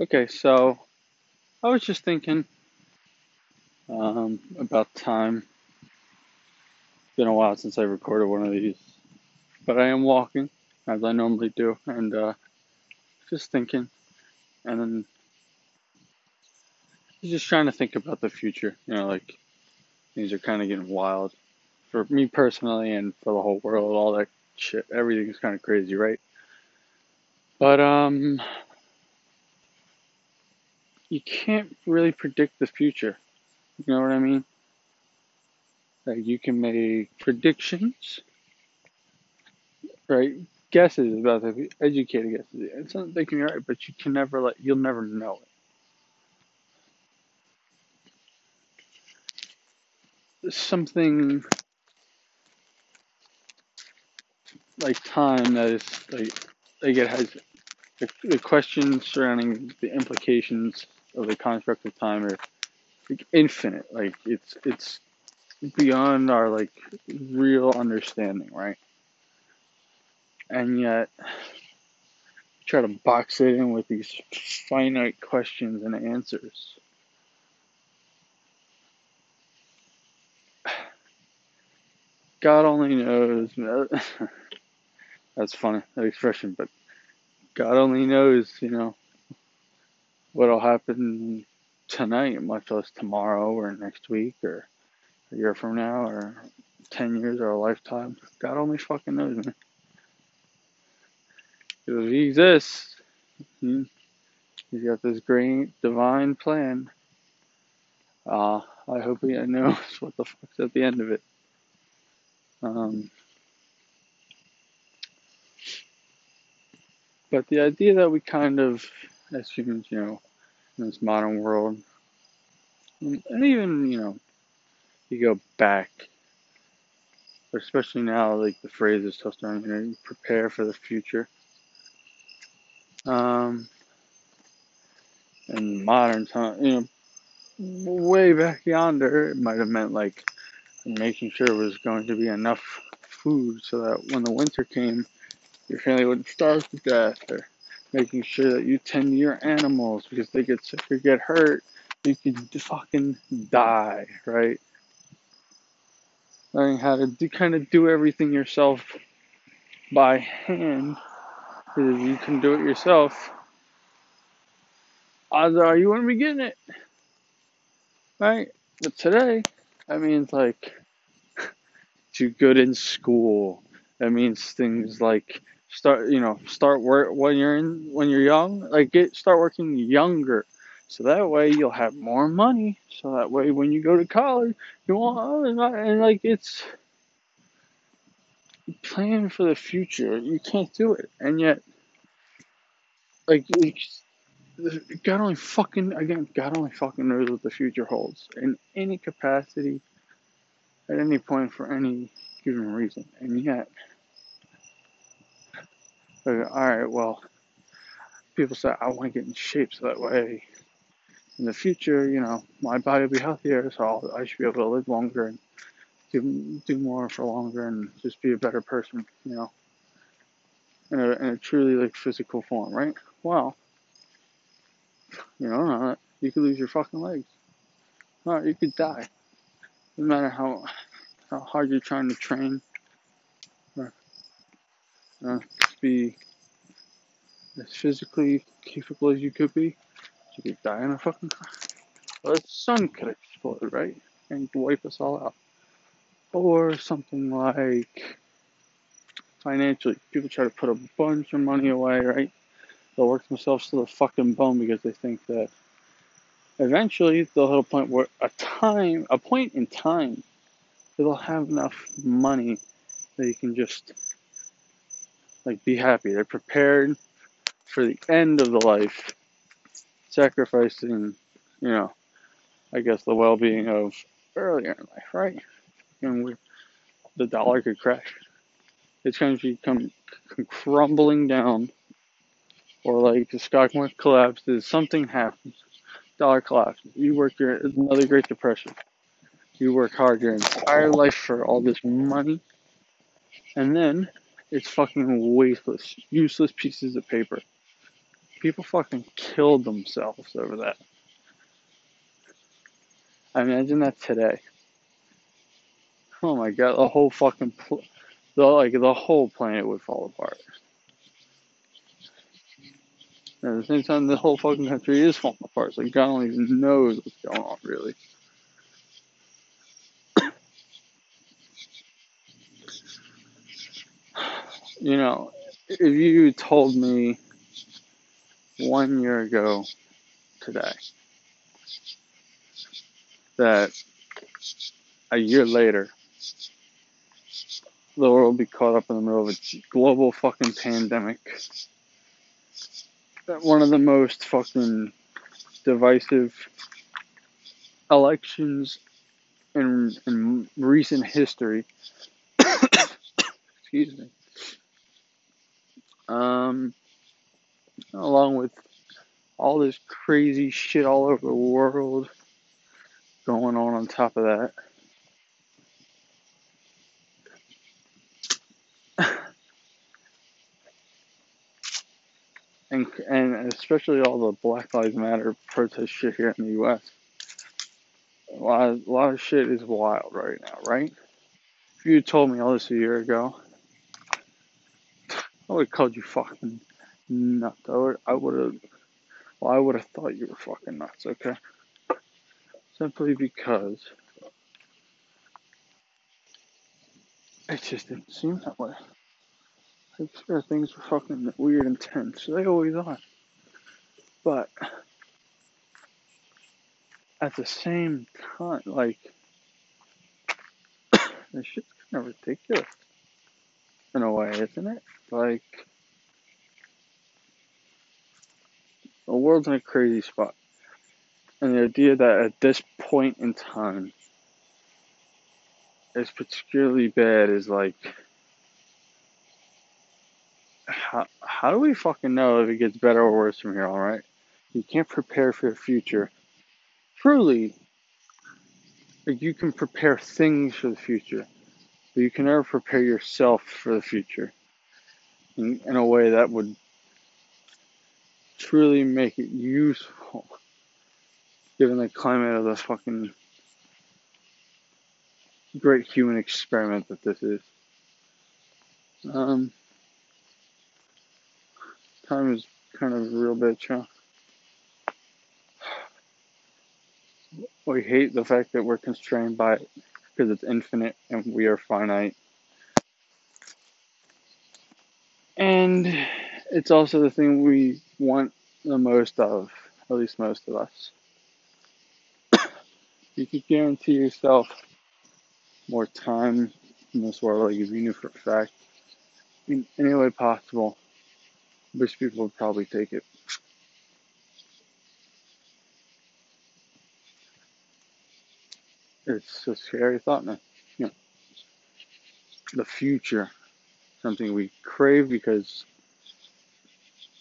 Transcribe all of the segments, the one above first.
Okay, so I was just thinking um, about time. It's been a while since I recorded one of these, but I am walking as I normally do, and uh, just thinking, and then just trying to think about the future. You know, like things are kind of getting wild for me personally and for the whole world. All that shit, everything's kind of crazy, right? But um, you can't really predict the future. You know what I mean? Like you can make predictions, right? Guesses about the educated guesses. It's not they can be right, but you can never let you'll never know it. Something like time that is like like it has the, the questions surrounding the implications of the construct of time are like infinite. Like it's it's beyond our like real understanding, right? And yet try to box it in with these finite questions and answers. God only knows. That's funny, that expression, but God only knows, you know, what'll happen tonight, much less tomorrow or next week or a year from now or 10 years or a lifetime. God only fucking knows, man. If he exists, he, he's got this great divine plan. Uh, I hope he knows what the fuck's at the end of it. Um, but the idea that we kind of, as humans, you know, in this modern world, and even, you know, you go back, especially now, like the phrase is still starting, you prepare for the future. Um, in modern time, you know, way back yonder, it might have meant like making sure there was going to be enough food so that when the winter came, your family wouldn't starve to death, or making sure that you tend to your animals because they get sick or get hurt, you could fucking die, right? Learning how to do, kind of do everything yourself by hand, because you can do it yourself. Odds are you wouldn't be getting it, right? But today, that means like do good in school. That means things like start, you know, start work when you're in when you're young. Like get start working younger, so that way you'll have more money. So that way when you go to college, you want and like it's plan for the future. You can't do it, and yet, like. God only fucking again. God only fucking knows what the future holds in any capacity, at any point for any given reason, and yet, all right. Well, people say I want to get in shape so that way, in the future, you know, my body will be healthier, so I'll, I should be able to live longer and do do more for longer and just be a better person, you know, in a, in a truly like physical form, right? Well you know, you could lose your fucking legs. Or you could die. No matter how how hard you're trying to train be as physically capable as you could be, you could die in a fucking car. Or the sun could explode, right? And wipe us all out. Or something like financially. People try to put a bunch of money away, right? They'll work themselves to the fucking bone because they think that eventually they'll hit a point where a time, a point in time, they'll have enough money that you can just like be happy. They're prepared for the end of the life, sacrificing, you know, I guess the well-being of earlier in life, right? And we, the dollar could crash. It's going to come crumbling down or like the stock market collapses, something happens, dollar collapses. You work your another Great Depression. You work hard your entire life for all this money, and then it's fucking wasteless, useless pieces of paper. People fucking killed themselves over that. I imagine that today. Oh my god, the whole fucking pl- the like the whole planet would fall apart. And at the same time, the whole fucking country is falling apart. So God only knows what's going on, really. You know, if you told me one year ago today that a year later the world will be caught up in the middle of a global fucking pandemic that one of the most fucking divisive elections in in recent history. Excuse me. Um, along with all this crazy shit all over the world going on on top of that. and and especially all the Black Lives Matter protest shit here in the U.S. A lot, of, a lot of shit is wild right now, right? If you told me all this a year ago, I would have called you fucking nuts. I would, I would have, well, I would have thought you were fucking nuts. Okay, simply because it just didn't seem that way. Things were fucking weird and tense. They always are. But at the same time, like this shit's kind of ridiculous in a way, isn't it? Like the world's in a crazy spot. And the idea that at this point in time it's particularly bad is like how, how do we fucking know if it gets better or worse from here, alright? You can't prepare for the future. Truly, like you can prepare things for the future, but you can never prepare yourself for the future in, in a way that would truly make it useful, given the climate of the fucking great human experiment that this is. Um, Time is kind of a real bitch, huh? We hate the fact that we're constrained by it because it's infinite and we are finite. And it's also the thing we want the most of, at least most of us. you could guarantee yourself more time in this world, like if you knew for a fact, in any way possible most people would probably take it. It's a scary thought, man. You know, the future, something we crave because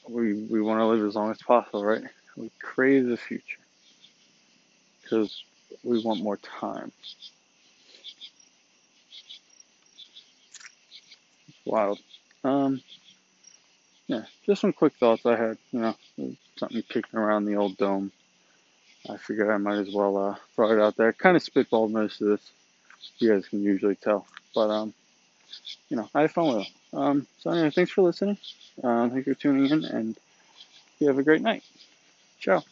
we we want to live as long as possible, right? We crave the future because we want more time. It's wild. Um, yeah, just some quick thoughts I had. You know, something kicking around the old dome. I figured I might as well uh, throw it out there. Kind of spitballed most of this. You guys can usually tell, but um, you know, I had fun with it. Um, so anyway, thanks for listening. Um, thank you for tuning in, and you have a great night. Ciao.